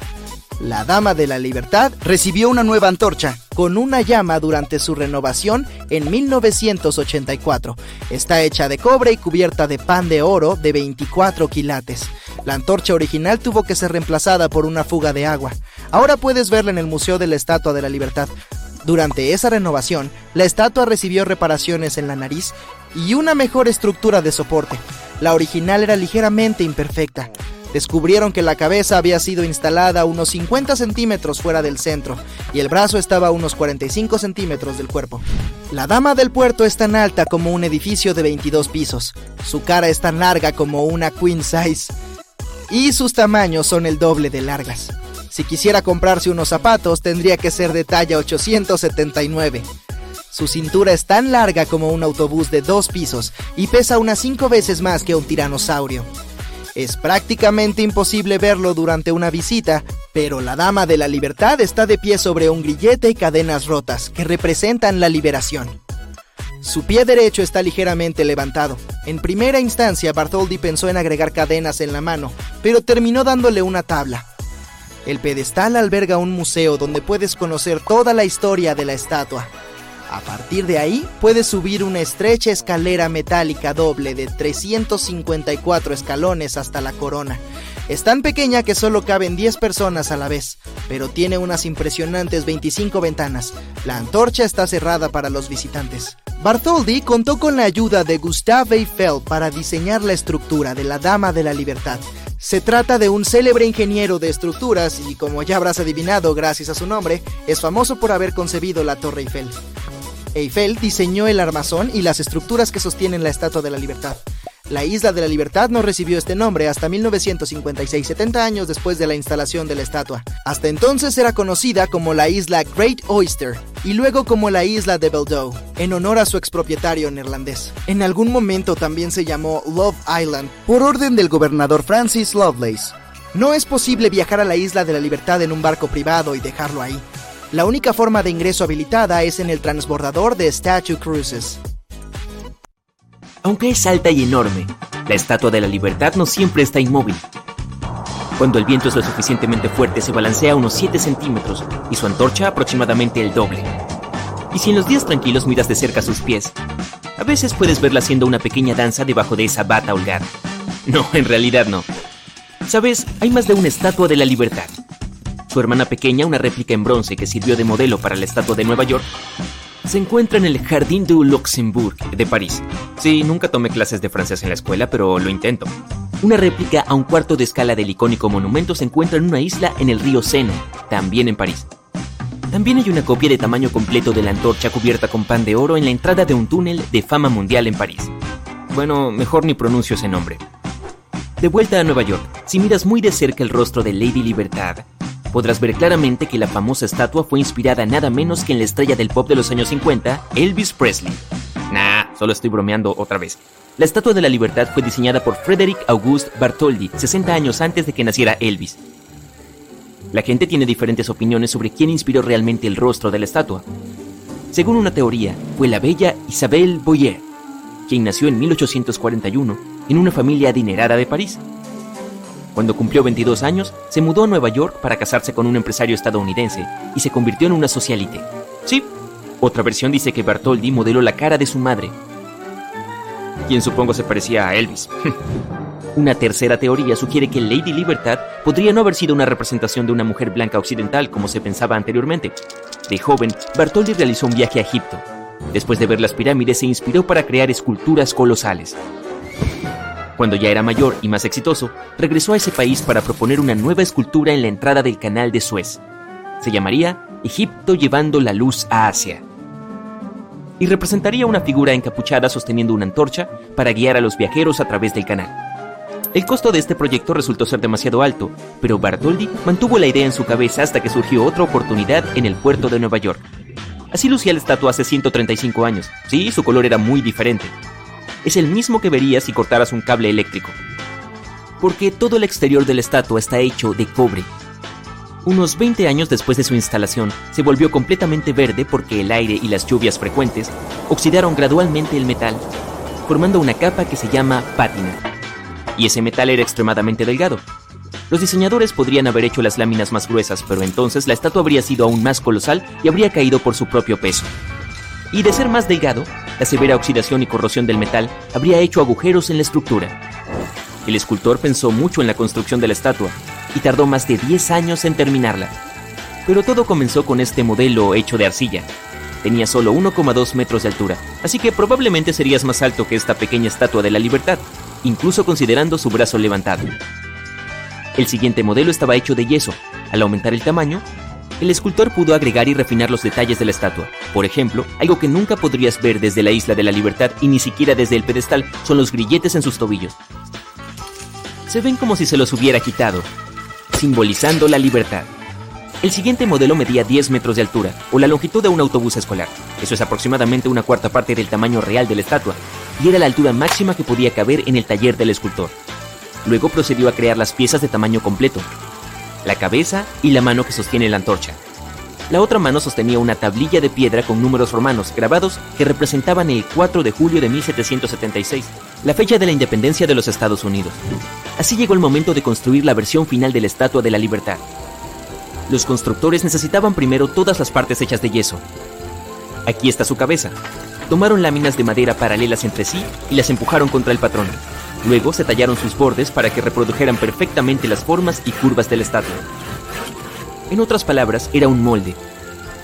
La Dama de la Libertad recibió una nueva antorcha con una llama durante su renovación en 1984. Está hecha de cobre y cubierta de pan de oro de 24 quilates. La antorcha original tuvo que ser reemplazada por una fuga de agua. Ahora puedes verla en el Museo de la Estatua de la Libertad. Durante esa renovación, la estatua recibió reparaciones en la nariz y una mejor estructura de soporte. La original era ligeramente imperfecta. Descubrieron que la cabeza había sido instalada unos 50 centímetros fuera del centro y el brazo estaba a unos 45 centímetros del cuerpo. La Dama del Puerto es tan alta como un edificio de 22 pisos. Su cara es tan larga como una queen size. Y sus tamaños son el doble de largas. Si quisiera comprarse unos zapatos, tendría que ser de talla 879. Su cintura es tan larga como un autobús de dos pisos y pesa unas cinco veces más que un tiranosaurio. Es prácticamente imposible verlo durante una visita, pero la Dama de la Libertad está de pie sobre un grillete y cadenas rotas que representan la liberación. Su pie derecho está ligeramente levantado. En primera instancia, Bartholdi pensó en agregar cadenas en la mano, pero terminó dándole una tabla. El pedestal alberga un museo donde puedes conocer toda la historia de la estatua. A partir de ahí, puedes subir una estrecha escalera metálica doble de 354 escalones hasta la corona. Es tan pequeña que solo caben 10 personas a la vez, pero tiene unas impresionantes 25 ventanas. La antorcha está cerrada para los visitantes. Bartholdi contó con la ayuda de Gustave Eiffel para diseñar la estructura de la Dama de la Libertad. Se trata de un célebre ingeniero de estructuras y, como ya habrás adivinado gracias a su nombre, es famoso por haber concebido la Torre Eiffel. Eiffel diseñó el armazón y las estructuras que sostienen la Estatua de la Libertad. La Isla de la Libertad no recibió este nombre hasta 1956, 70 años después de la instalación de la estatua. Hasta entonces era conocida como la isla Great Oyster y luego como la isla de Beldow, en honor a su expropietario neerlandés. En algún momento también se llamó Love Island por orden del gobernador Francis Lovelace. No es posible viajar a la Isla de la Libertad en un barco privado y dejarlo ahí. La única forma de ingreso habilitada es en el transbordador de Statue Cruises. Aunque es alta y enorme, la Estatua de la Libertad no siempre está inmóvil. Cuando el viento es lo suficientemente fuerte se balancea unos 7 centímetros y su antorcha aproximadamente el doble. Y si en los días tranquilos miras de cerca sus pies, a veces puedes verla haciendo una pequeña danza debajo de esa bata holgada. No, en realidad no. Sabes, hay más de una Estatua de la Libertad. Su hermana pequeña, una réplica en bronce que sirvió de modelo para la Estatua de Nueva York, se encuentra en el Jardin du Luxembourg de París. Sí, nunca tomé clases de francés en la escuela, pero lo intento. Una réplica a un cuarto de escala del icónico monumento se encuentra en una isla en el río Sena, también en París. También hay una copia de tamaño completo de la antorcha cubierta con pan de oro en la entrada de un túnel de fama mundial en París. Bueno, mejor ni pronuncio ese nombre. De vuelta a Nueva York, si miras muy de cerca el rostro de Lady Libertad, podrás ver claramente que la famosa estatua fue inspirada nada menos que en la estrella del pop de los años 50, Elvis Presley. Nah, solo estoy bromeando otra vez. La Estatua de la Libertad fue diseñada por Frederick Auguste Bartholdi 60 años antes de que naciera Elvis. La gente tiene diferentes opiniones sobre quién inspiró realmente el rostro de la estatua. Según una teoría, fue la bella Isabelle Boyer, quien nació en 1841 en una familia adinerada de París. Cuando cumplió 22 años, se mudó a Nueva York para casarse con un empresario estadounidense y se convirtió en una socialite. Sí, otra versión dice que Bartholdi modeló la cara de su madre, quien supongo se parecía a Elvis. (laughs) Una tercera teoría sugiere que Lady Libertad podría no haber sido una representación de una mujer blanca occidental como se pensaba anteriormente. De joven, Bartholdi realizó un viaje a Egipto. Después de ver las pirámides, se inspiró para crear esculturas colosales. Cuando ya era mayor y más exitoso, regresó a ese país para proponer una nueva escultura en la entrada del canal de Suez. Se llamaría Egipto llevando la luz a Asia. Y representaría una figura encapuchada sosteniendo una antorcha para guiar a los viajeros a través del canal. El costo de este proyecto resultó ser demasiado alto, pero Bartholdi mantuvo la idea en su cabeza hasta que surgió otra oportunidad en el puerto de Nueva York. Así lucía la estatua hace 135 años. Sí, su color era muy diferente, es el mismo que verías si cortaras un cable eléctrico. Porque todo el exterior de la estatua está hecho de cobre. Unos 20 años después de su instalación, se volvió completamente verde porque el aire y las lluvias frecuentes oxidaron gradualmente el metal. formando una capa que se llama pátina. Y ese metal era extremadamente delgado. Los diseñadores podrían haber hecho las láminas más gruesas, pero entonces la estatua habría sido aún más colosal y habría caído por su propio peso. Y de ser más delgado, la severa oxidación y corrosión del metal habría hecho agujeros en la estructura. El escultor pensó mucho en la construcción de la estatua y tardó más de 10 años en terminarla. Pero todo comenzó con este modelo hecho de arcilla. Tenía solo 1,2 metros de altura, así que probablemente serías más alto que esta pequeña estatua de la libertad, incluso considerando su brazo levantado. El siguiente modelo estaba hecho de yeso. Al aumentar el tamaño, el escultor pudo agregar y refinar los detalles de la estatua. Por ejemplo, algo que nunca podrías ver desde la Isla de la Libertad y ni siquiera desde el pedestal son los grilletes en sus tobillos. Se ven como si se los hubiera quitado, simbolizando la libertad. El siguiente modelo medía 10 metros de altura, o la longitud de un autobús escolar. Eso es aproximadamente una cuarta parte del tamaño real de la estatua, y era la altura máxima que podía caber en el taller del escultor. Luego procedió a crear las piezas de tamaño completo, la cabeza y la mano que sostiene la antorcha. La otra mano sostenía una tablilla de piedra con números romanos grabados que representaban el 4 de julio de 1776, la fecha de la independencia de los Estados Unidos. Así llegó el momento de construir la versión final de la Estatua de la Libertad. Los constructores necesitaban primero todas las partes hechas de yeso. Aquí está su cabeza. Tomaron láminas de madera paralelas entre sí y las empujaron contra el patrón. Luego se tallaron sus bordes para que reprodujeran perfectamente las formas y curvas de la estatua. En otras palabras, era un molde.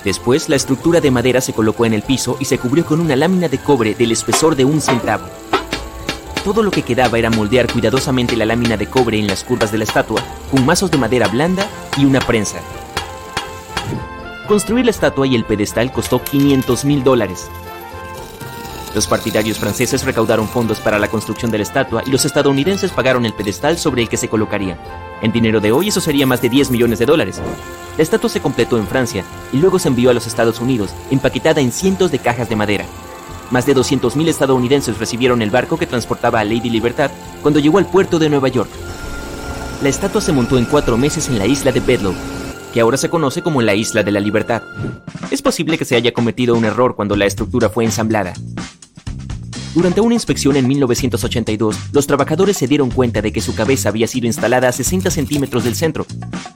Después, la estructura de madera se colocó en el piso y se cubrió con una lámina de cobre del espesor de un centavo. Todo lo que quedaba era moldear cuidadosamente la lámina de cobre en las curvas de la estatua con mazos de madera blanda y una prensa. Construir la estatua y el pedestal costó 500 mil dólares. Los partidarios franceses recaudaron fondos para la construcción de la estatua y los estadounidenses pagaron el pedestal sobre el que se colocaría. En dinero de hoy eso sería más de 10 millones de dólares. La estatua se completó en Francia y luego se envió a los Estados Unidos, empaquetada en cientos de cajas de madera. Más de 200.000 estadounidenses recibieron el barco que transportaba a Lady Libertad cuando llegó al puerto de Nueva York. La estatua se montó en cuatro meses en la isla de Bedloe, que ahora se conoce como la Isla de la Libertad. Es posible que se haya cometido un error cuando la estructura fue ensamblada. Durante una inspección en 1982, los trabajadores se dieron cuenta de que su cabeza había sido instalada a 60 centímetros del centro.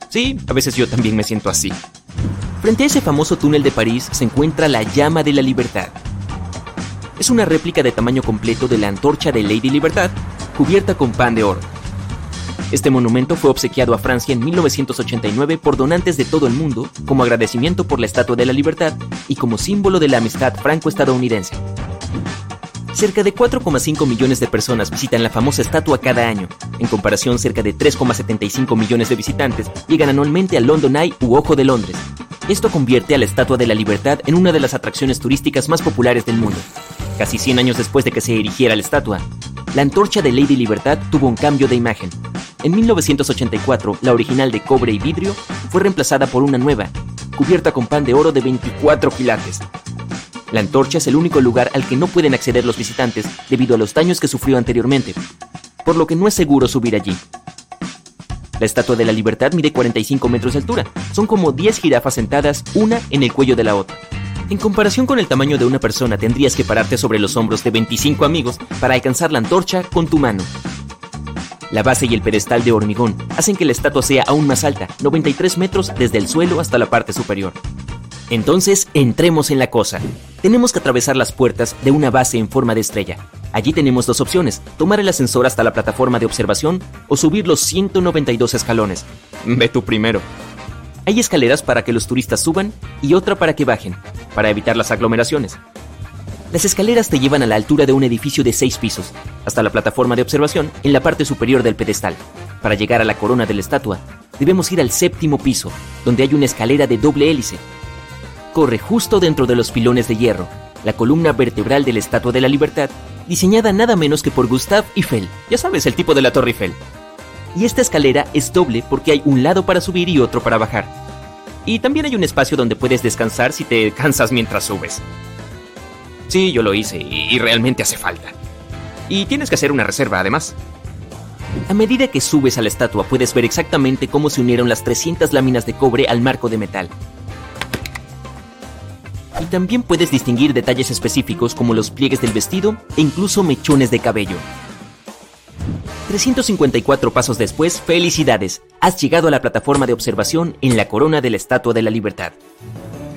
Sí, a veces yo también me siento así. Frente a ese famoso túnel de París se encuentra la Llama de la Libertad. Es una réplica de tamaño completo de la antorcha de Lady Libertad, cubierta con pan de oro. Este monumento fue obsequiado a Francia en 1989 por donantes de todo el mundo como agradecimiento por la Estatua de la Libertad y como símbolo de la amistad franco-estadounidense. Cerca de 4,5 millones de personas visitan la famosa estatua cada año. En comparación, cerca de 3,75 millones de visitantes llegan anualmente al London Eye u Ojo de Londres. Esto convierte a la Estatua de la Libertad en una de las atracciones turísticas más populares del mundo. Casi 100 años después de que se erigiera la estatua, la antorcha de Lady Libertad tuvo un cambio de imagen. En 1984, la original de cobre y vidrio fue reemplazada por una nueva, cubierta con pan de oro de 24 quilates. La antorcha es el único lugar al que no pueden acceder los visitantes debido a los daños que sufrió anteriormente, por lo que no es seguro subir allí. La Estatua de la Libertad mide 45 metros de altura. Son como 10 jirafas sentadas, una en el cuello de la otra. En comparación con el tamaño de una persona, tendrías que pararte sobre los hombros de 25 amigos para alcanzar la antorcha con tu mano. La base y el pedestal de hormigón hacen que la estatua sea aún más alta, 93 metros desde el suelo hasta la parte superior. Entonces, entremos en la cosa. Tenemos que atravesar las puertas de una base en forma de estrella. Allí tenemos dos opciones, tomar el ascensor hasta la plataforma de observación o subir los 192 escalones. Ve tú primero. Hay escaleras para que los turistas suban y otra para que bajen, para evitar las aglomeraciones. Las escaleras te llevan a la altura de un edificio de seis pisos, hasta la plataforma de observación en la parte superior del pedestal. Para llegar a la corona de la estatua, debemos ir al séptimo piso, donde hay una escalera de doble hélice corre justo dentro de los pilones de hierro, la columna vertebral de la Estatua de la Libertad, diseñada nada menos que por Gustave Eiffel, ya sabes, el tipo de la Torre Eiffel. Y esta escalera es doble porque hay un lado para subir y otro para bajar. Y también hay un espacio donde puedes descansar si te (laughs) cansas mientras subes. Sí, yo lo hice y realmente hace falta. Y tienes que hacer una reserva además. A medida que subes a la estatua puedes ver exactamente cómo se unieron las 300 láminas de cobre al marco de metal, Y también puedes distinguir detalles específicos como los pliegues del vestido e incluso mechones de cabello. 354 pasos después, felicidades, has llegado a la plataforma de observación en la corona de la Estatua de la Libertad.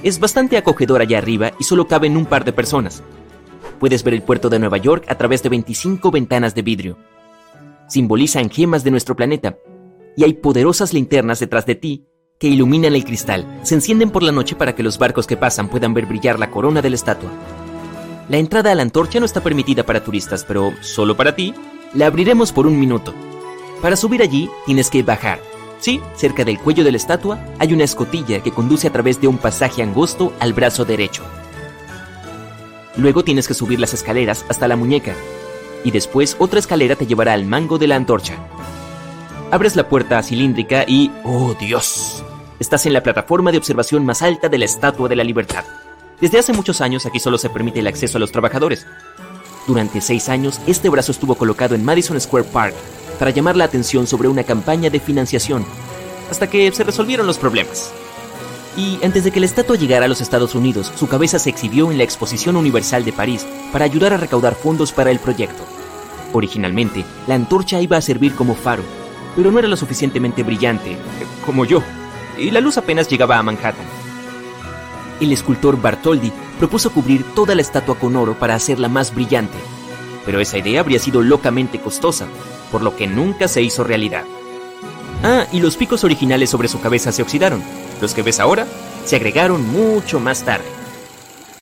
Es bastante acogedor allá arriba y solo caben un par de personas. Puedes ver el puerto de Nueva York a través de 25 ventanas de vidrio. Simbolizan gemas de nuestro planeta y hay poderosas linternas detrás de ti que iluminan el cristal. Se encienden por la noche para que los barcos que pasan puedan ver brillar la corona de la estatua. La entrada a la antorcha no está permitida para turistas, pero solo para ti la abriremos por un minuto. Para subir allí tienes que bajar. Sí, cerca del cuello de la estatua hay una escotilla que conduce a través de un pasaje angosto al brazo derecho. Luego tienes que subir las escaleras hasta la muñeca. Y después otra escalera te llevará al mango de la antorcha. Abres la puerta cilíndrica y... ¡Oh Dios! Estás en la plataforma de observación más alta de la Estatua de la Libertad. Desde hace muchos años aquí solo se permite el acceso a los trabajadores, durante seis años, este brazo estuvo colocado en Madison Square Park para llamar la atención sobre una campaña de financiación, hasta que se resolvieron los problemas. Y antes de que la estatua llegara a los Estados Unidos, su cabeza se exhibió en la Exposición Universal de París para ayudar a recaudar fondos para el proyecto. Originalmente, la antorcha iba a servir como faro, pero no era lo suficientemente brillante, como yo, y la luz apenas llegaba a Manhattan. El escultor Bartoldi propuso cubrir toda la estatua con oro para hacerla más brillante, pero esa idea habría sido locamente costosa, por lo que nunca se hizo realidad. Ah, y los picos originales sobre su cabeza se oxidaron. Los que ves ahora se agregaron mucho más tarde.